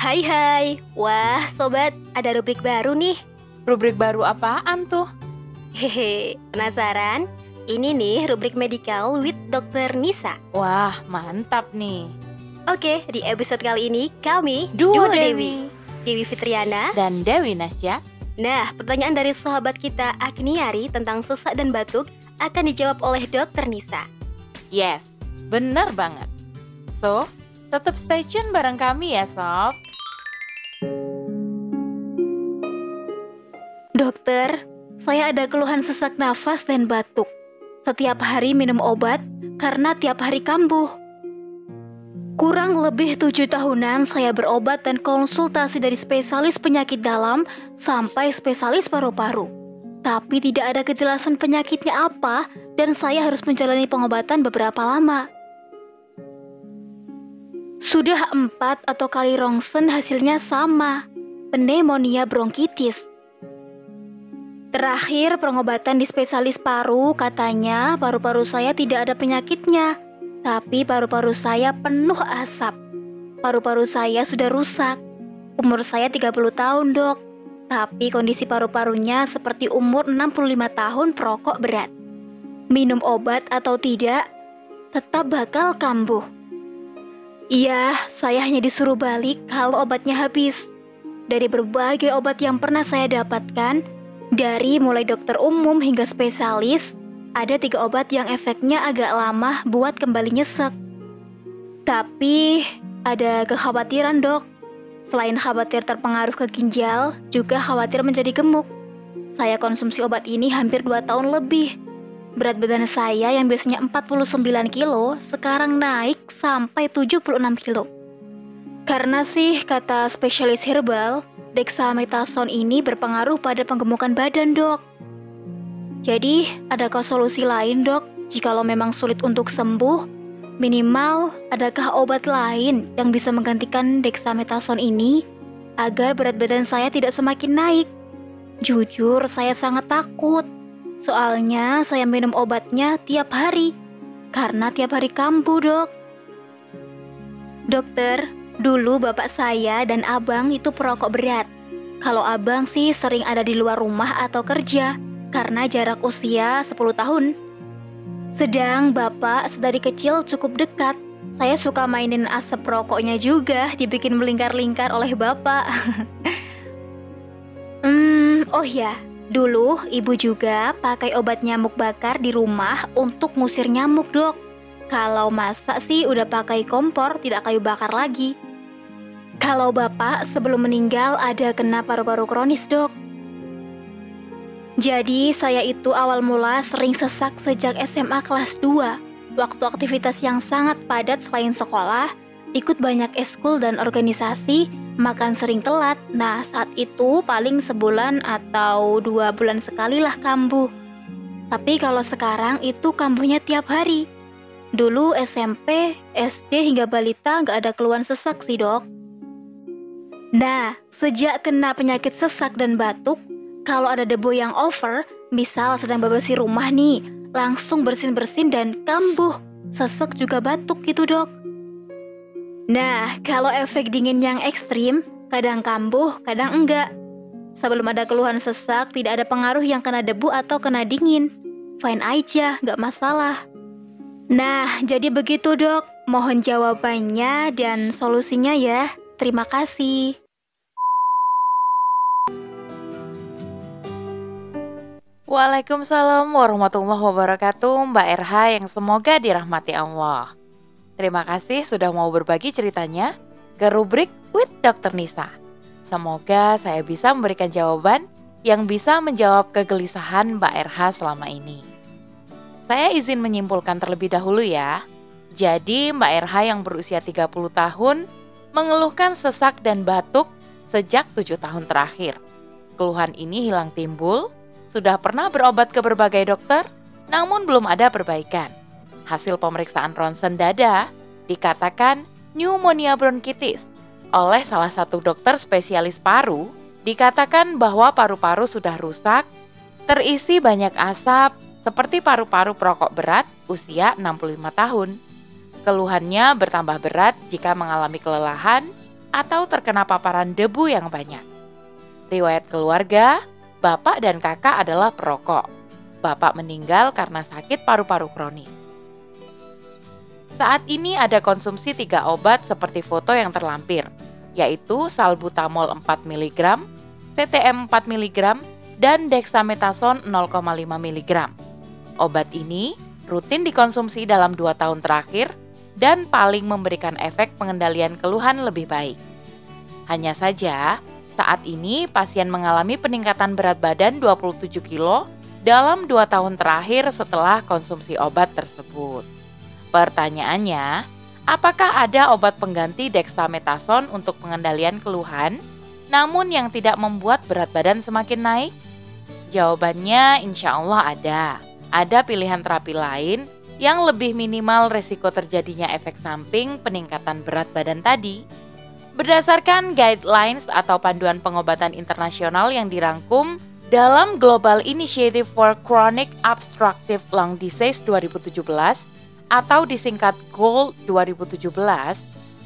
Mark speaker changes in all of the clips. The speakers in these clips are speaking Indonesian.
Speaker 1: Hai hai, wah sobat, ada rubrik baru nih.
Speaker 2: Rubrik baru apaan tuh?
Speaker 1: Hehe, penasaran? Ini nih rubrik medical with Dr. Nisa.
Speaker 2: Wah, mantap nih.
Speaker 1: Oke, di episode kali ini kami
Speaker 2: Dua
Speaker 1: Dewi, Dewi Fitriana.
Speaker 2: Dan Dewi Nasya.
Speaker 1: Nah, pertanyaan dari sahabat kita Agniari tentang sesak dan batuk akan dijawab oleh Dr. Nisa.
Speaker 2: Yes, bener banget. So, tetap stay tune bareng kami ya sob.
Speaker 1: Dokter, saya ada keluhan sesak nafas dan batuk. Setiap hari minum obat karena tiap hari kambuh. Kurang lebih tujuh tahunan saya berobat dan konsultasi dari spesialis penyakit dalam sampai spesialis paru-paru. Tapi tidak ada kejelasan penyakitnya apa dan saya harus menjalani pengobatan beberapa lama. Sudah empat atau kali rongsen hasilnya sama, pneumonia bronkitis. Terakhir pengobatan di spesialis paru katanya paru-paru saya tidak ada penyakitnya, tapi paru-paru saya penuh asap. Paru-paru saya sudah rusak. Umur saya 30 tahun, Dok. Tapi kondisi paru-parunya seperti umur 65 tahun perokok berat. Minum obat atau tidak, tetap bakal kambuh. Iya, saya hanya disuruh balik kalau obatnya habis. Dari berbagai obat yang pernah saya dapatkan, dari mulai dokter umum hingga spesialis, ada tiga obat yang efeknya agak lama buat kembali nyesek. Tapi ada kekhawatiran dok. Selain khawatir terpengaruh ke ginjal, juga khawatir menjadi gemuk. Saya konsumsi obat ini hampir 2 tahun lebih. Berat badan saya yang biasanya 49 kilo, sekarang naik sampai 76 kilo. Karena sih, kata spesialis herbal, dexamethasone ini berpengaruh pada penggemukan badan, dok. Jadi, adakah solusi lain, dok? Jikalau memang sulit untuk sembuh, minimal adakah obat lain yang bisa menggantikan dexamethasone ini agar berat badan saya tidak semakin naik? Jujur, saya sangat takut. Soalnya saya minum obatnya tiap hari, karena tiap hari kambuh, dok. Dokter, dulu bapak saya dan abang itu perokok berat. Kalau abang sih sering ada di luar rumah atau kerja, karena jarak usia 10 tahun. Sedang bapak sedari kecil cukup dekat. Saya suka mainin asap rokoknya juga, dibikin melingkar-lingkar oleh bapak. hmm, oh ya, Dulu, ibu juga pakai obat nyamuk bakar di rumah untuk ngusir nyamuk, dok. Kalau masak sih udah pakai kompor, tidak kayu bakar lagi. Kalau bapak sebelum meninggal ada kena paru-paru kronis, dok. Jadi, saya itu awal mula sering sesak sejak SMA kelas 2. Waktu aktivitas yang sangat padat selain sekolah, ikut banyak eskul dan organisasi, makan sering telat. Nah, saat itu paling sebulan atau dua bulan sekali lah kambuh. Tapi kalau sekarang itu kambuhnya tiap hari. Dulu SMP, SD hingga balita nggak ada keluhan sesak sih dok. Nah, sejak kena penyakit sesak dan batuk, kalau ada debu yang over, misal sedang bebersih rumah nih, langsung bersin-bersin dan kambuh. Sesek juga batuk gitu dok. Nah, kalau efek dingin yang ekstrim, kadang kambuh, kadang enggak. Sebelum ada keluhan sesak, tidak ada pengaruh yang kena debu atau kena dingin. Fine aja, nggak masalah. Nah, jadi begitu dok. Mohon jawabannya dan solusinya ya. Terima kasih.
Speaker 2: Waalaikumsalam warahmatullahi wabarakatuh Mbak RH yang semoga dirahmati Allah Terima kasih sudah mau berbagi ceritanya ke rubrik with Dr. Nisa. Semoga saya bisa memberikan jawaban yang bisa menjawab kegelisahan Mbak RH selama ini. Saya izin menyimpulkan terlebih dahulu ya. Jadi Mbak RH yang berusia 30 tahun mengeluhkan sesak dan batuk sejak 7 tahun terakhir. Keluhan ini hilang timbul, sudah pernah berobat ke berbagai dokter, namun belum ada perbaikan hasil pemeriksaan ronsen dada dikatakan pneumonia bronkitis. Oleh salah satu dokter spesialis paru, dikatakan bahwa paru-paru sudah rusak, terisi banyak asap, seperti paru-paru perokok berat usia 65 tahun. Keluhannya bertambah berat jika mengalami kelelahan, atau terkena paparan debu yang banyak. Riwayat keluarga, bapak dan kakak adalah perokok. Bapak meninggal karena sakit paru-paru kronis. Saat ini ada konsumsi tiga obat seperti foto yang terlampir, yaitu salbutamol 4 mg, CTM 4 mg, dan dexamethasone 0,5 mg. Obat ini rutin dikonsumsi dalam 2 tahun terakhir dan paling memberikan efek pengendalian keluhan lebih baik. Hanya saja, saat ini pasien mengalami peningkatan berat badan 27 kilo dalam 2 tahun terakhir setelah konsumsi obat tersebut. Pertanyaannya, apakah ada obat pengganti dexamethasone untuk pengendalian keluhan, namun yang tidak membuat berat badan semakin naik? Jawabannya insya Allah ada. Ada pilihan terapi lain yang lebih minimal resiko terjadinya efek samping peningkatan berat badan tadi. Berdasarkan guidelines atau panduan pengobatan internasional yang dirangkum dalam Global Initiative for Chronic Obstructive Lung Disease 2017, atau disingkat GOLD 2017,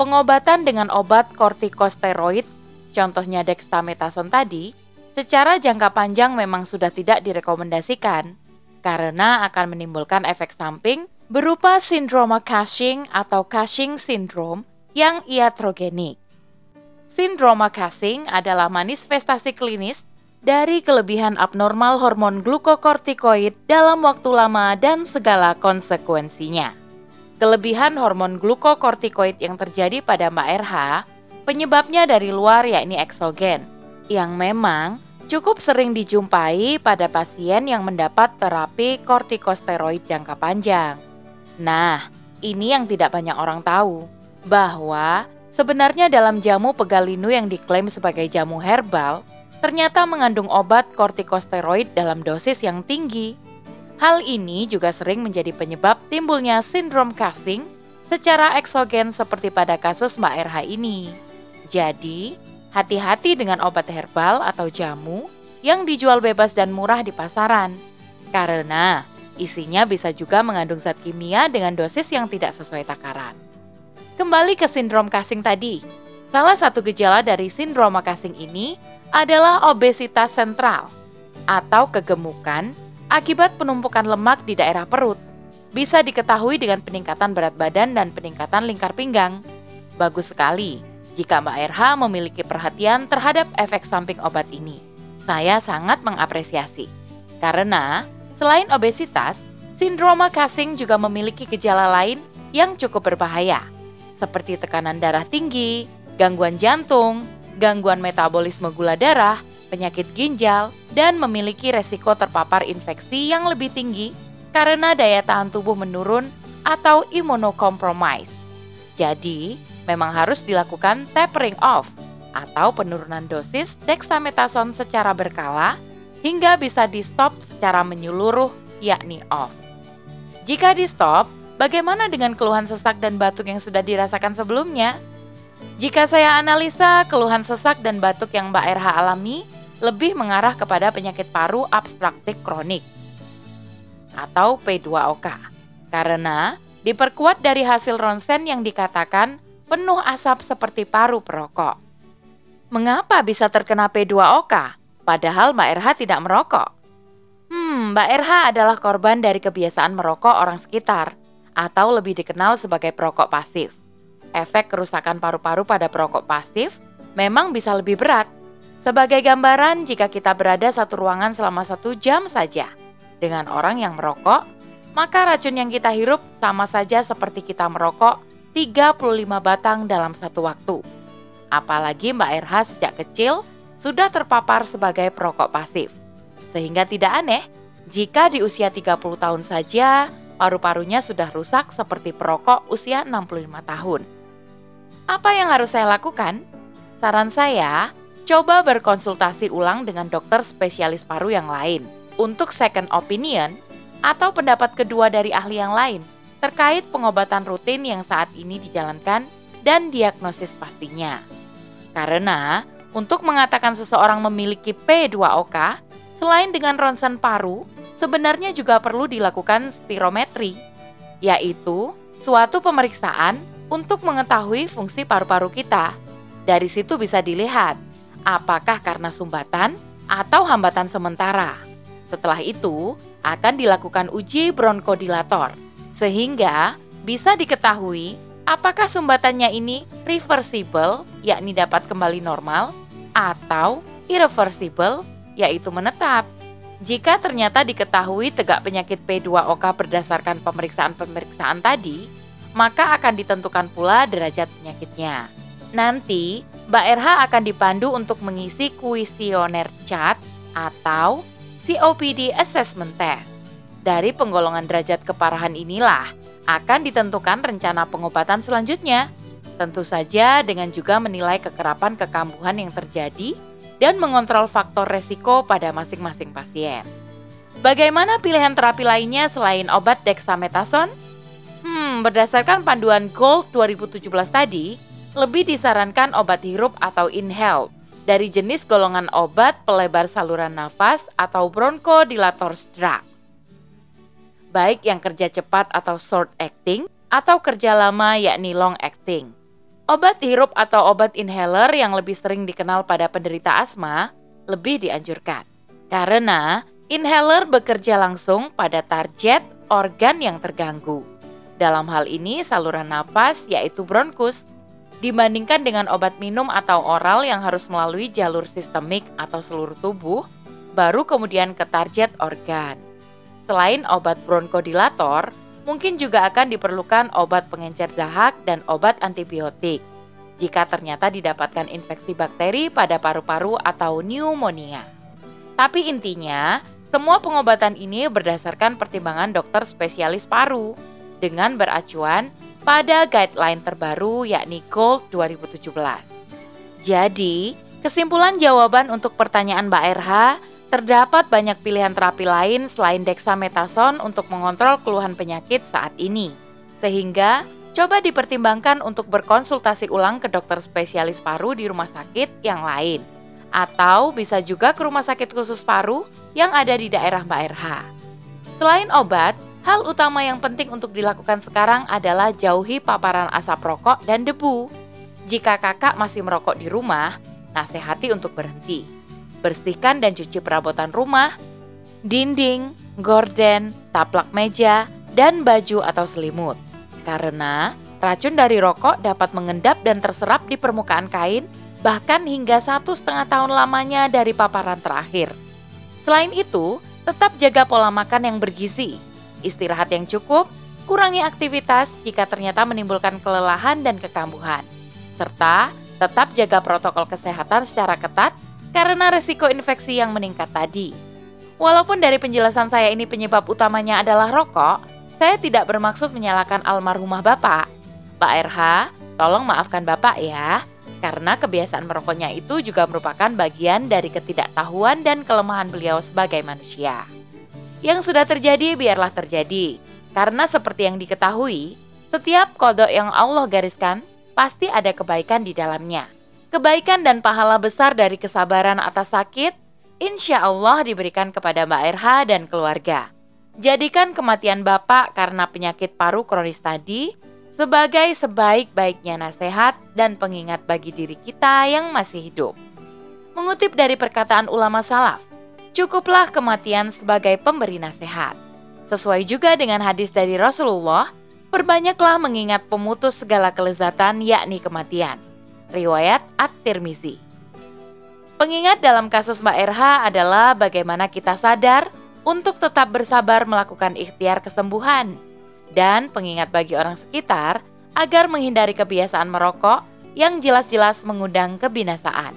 Speaker 2: pengobatan dengan obat kortikosteroid, contohnya dexamethasone tadi, secara jangka panjang memang sudah tidak direkomendasikan karena akan menimbulkan efek samping berupa sindroma Cushing atau Cushing syndrome yang iatrogenik. Sindroma Cushing adalah manifestasi klinis dari kelebihan abnormal hormon glukokortikoid dalam waktu lama dan segala konsekuensinya. Kelebihan hormon glukokortikoid yang terjadi pada Mbak RH penyebabnya dari luar yakni eksogen, yang memang cukup sering dijumpai pada pasien yang mendapat terapi kortikosteroid jangka panjang. Nah, ini yang tidak banyak orang tahu, bahwa sebenarnya dalam jamu pegalinu yang diklaim sebagai jamu herbal, ternyata mengandung obat kortikosteroid dalam dosis yang tinggi. Hal ini juga sering menjadi penyebab timbulnya sindrom Cushing secara eksogen seperti pada kasus Mbak RH ini. Jadi, hati-hati dengan obat herbal atau jamu yang dijual bebas dan murah di pasaran. Karena isinya bisa juga mengandung zat kimia dengan dosis yang tidak sesuai takaran. Kembali ke sindrom Cushing tadi. Salah satu gejala dari sindrom Cushing ini adalah obesitas sentral atau kegemukan akibat penumpukan lemak di daerah perut. Bisa diketahui dengan peningkatan berat badan dan peningkatan lingkar pinggang. Bagus sekali jika Mbak RH memiliki perhatian terhadap efek samping obat ini. Saya sangat mengapresiasi. Karena selain obesitas, sindroma Cushing juga memiliki gejala lain yang cukup berbahaya, seperti tekanan darah tinggi, gangguan jantung, gangguan metabolisme gula darah, penyakit ginjal, dan memiliki resiko terpapar infeksi yang lebih tinggi karena daya tahan tubuh menurun atau imunokompromis. Jadi, memang harus dilakukan tapering off atau penurunan dosis dexamethasone secara berkala hingga bisa di-stop secara menyeluruh yakni off. Jika di-stop, bagaimana dengan keluhan sesak dan batuk yang sudah dirasakan sebelumnya? Jika saya analisa keluhan sesak dan batuk yang Mbak RH alami lebih mengarah kepada penyakit paru obstruktif kronik atau P2OK karena diperkuat dari hasil ronsen yang dikatakan penuh asap seperti paru perokok. Mengapa bisa terkena P2OK padahal Mbak RH tidak merokok? Hmm, Mbak RH adalah korban dari kebiasaan merokok orang sekitar atau lebih dikenal sebagai perokok pasif efek kerusakan paru-paru pada perokok pasif memang bisa lebih berat. Sebagai gambaran, jika kita berada satu ruangan selama satu jam saja dengan orang yang merokok, maka racun yang kita hirup sama saja seperti kita merokok 35 batang dalam satu waktu. Apalagi Mbak RH sejak kecil sudah terpapar sebagai perokok pasif. Sehingga tidak aneh jika di usia 30 tahun saja paru-parunya sudah rusak seperti perokok usia 65 tahun. Apa yang harus saya lakukan? Saran saya, coba berkonsultasi ulang dengan dokter spesialis paru yang lain untuk second opinion atau pendapat kedua dari ahli yang lain terkait pengobatan rutin yang saat ini dijalankan dan diagnosis pastinya. Karena untuk mengatakan seseorang memiliki P2OK, selain dengan ronsen paru, sebenarnya juga perlu dilakukan spirometri, yaitu suatu pemeriksaan untuk mengetahui fungsi paru-paru kita. Dari situ bisa dilihat apakah karena sumbatan atau hambatan sementara. Setelah itu, akan dilakukan uji bronkodilator sehingga bisa diketahui apakah sumbatannya ini reversible, yakni dapat kembali normal, atau irreversible, yaitu menetap. Jika ternyata diketahui tegak penyakit P2OK berdasarkan pemeriksaan-pemeriksaan tadi, maka akan ditentukan pula derajat penyakitnya. Nanti, Mbak RH akan dipandu untuk mengisi kuesioner CHAT atau COPD Assessment Test. Dari penggolongan derajat keparahan inilah akan ditentukan rencana pengobatan selanjutnya. Tentu saja dengan juga menilai kekerapan kekambuhan yang terjadi dan mengontrol faktor resiko pada masing-masing pasien. Bagaimana pilihan terapi lainnya selain obat dexamethasone? Hmm, berdasarkan panduan GOLD 2017 tadi, lebih disarankan obat hirup atau inhale dari jenis golongan obat pelebar saluran nafas atau bronchodilator drug. Baik yang kerja cepat atau short acting atau kerja lama yakni long acting. Obat hirup atau obat inhaler yang lebih sering dikenal pada penderita asma lebih dianjurkan. Karena inhaler bekerja langsung pada target organ yang terganggu. Dalam hal ini saluran nafas yaitu bronkus dibandingkan dengan obat minum atau oral yang harus melalui jalur sistemik atau seluruh tubuh, baru kemudian ke target organ. Selain obat bronkodilator, mungkin juga akan diperlukan obat pengencer dahak dan obat antibiotik jika ternyata didapatkan infeksi bakteri pada paru-paru atau pneumonia. Tapi intinya, semua pengobatan ini berdasarkan pertimbangan dokter spesialis paru dengan beracuan pada guideline terbaru yakni Gold 2017. Jadi, kesimpulan jawaban untuk pertanyaan Mbak RH, terdapat banyak pilihan terapi lain selain dexamethasone untuk mengontrol keluhan penyakit saat ini. Sehingga, coba dipertimbangkan untuk berkonsultasi ulang ke dokter spesialis paru di rumah sakit yang lain. Atau bisa juga ke rumah sakit khusus paru yang ada di daerah Mbak RH. Selain obat, Hal utama yang penting untuk dilakukan sekarang adalah jauhi paparan asap rokok dan debu. Jika kakak masih merokok di rumah, nasihati untuk berhenti. Bersihkan dan cuci perabotan rumah, dinding, gorden, taplak meja, dan baju atau selimut. Karena racun dari rokok dapat mengendap dan terserap di permukaan kain bahkan hingga satu setengah tahun lamanya dari paparan terakhir. Selain itu, tetap jaga pola makan yang bergizi istirahat yang cukup, kurangi aktivitas jika ternyata menimbulkan kelelahan dan kekambuhan, serta tetap jaga protokol kesehatan secara ketat karena resiko infeksi yang meningkat tadi. Walaupun dari penjelasan saya ini penyebab utamanya adalah rokok, saya tidak bermaksud menyalahkan almarhumah Bapak. Pak RH, tolong maafkan Bapak ya, karena kebiasaan merokoknya itu juga merupakan bagian dari ketidaktahuan dan kelemahan beliau sebagai manusia. Yang sudah terjadi biarlah terjadi. Karena seperti yang diketahui, setiap kodok yang Allah gariskan pasti ada kebaikan di dalamnya. Kebaikan dan pahala besar dari kesabaran atas sakit, insya Allah diberikan kepada Mbak RH dan keluarga. Jadikan kematian Bapak karena penyakit paru kronis tadi sebagai sebaik-baiknya nasihat dan pengingat bagi diri kita yang masih hidup. Mengutip dari perkataan ulama salaf, cukuplah kematian sebagai pemberi nasihat. Sesuai juga dengan hadis dari Rasulullah, perbanyaklah mengingat pemutus segala kelezatan yakni kematian. Riwayat At-Tirmizi. Pengingat dalam kasus Mbak RH adalah bagaimana kita sadar untuk tetap bersabar melakukan ikhtiar kesembuhan dan pengingat bagi orang sekitar agar menghindari kebiasaan merokok yang jelas-jelas mengundang kebinasaan.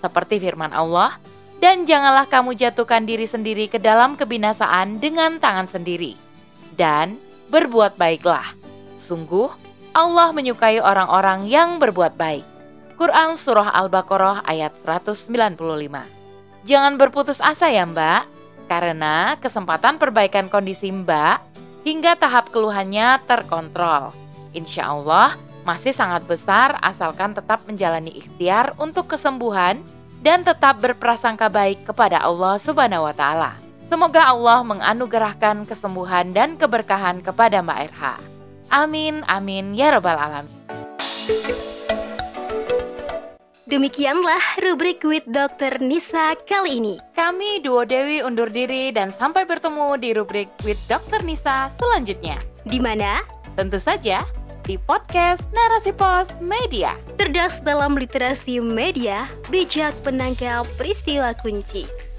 Speaker 2: Seperti firman Allah, dan janganlah kamu jatuhkan diri sendiri ke dalam kebinasaan dengan tangan sendiri. Dan berbuat baiklah. Sungguh, Allah menyukai orang-orang yang berbuat baik. Quran Surah Al-Baqarah ayat 195 Jangan berputus asa ya mbak, karena kesempatan perbaikan kondisi mbak hingga tahap keluhannya terkontrol. Insya Allah masih sangat besar asalkan tetap menjalani ikhtiar untuk kesembuhan dan tetap berprasangka baik kepada Allah Subhanahu wa taala. Semoga Allah menganugerahkan kesembuhan dan keberkahan kepada Mbak RH. Amin amin ya rabbal alamin.
Speaker 1: Demikianlah rubrik with Dr. Nisa kali ini.
Speaker 2: Kami Duo Dewi undur diri dan sampai bertemu di rubrik with Dr. Nisa selanjutnya.
Speaker 1: Di mana?
Speaker 2: Tentu saja di podcast Narasi Pos Media.
Speaker 1: Cerdas dalam literasi media, bijak penangkap peristiwa kunci.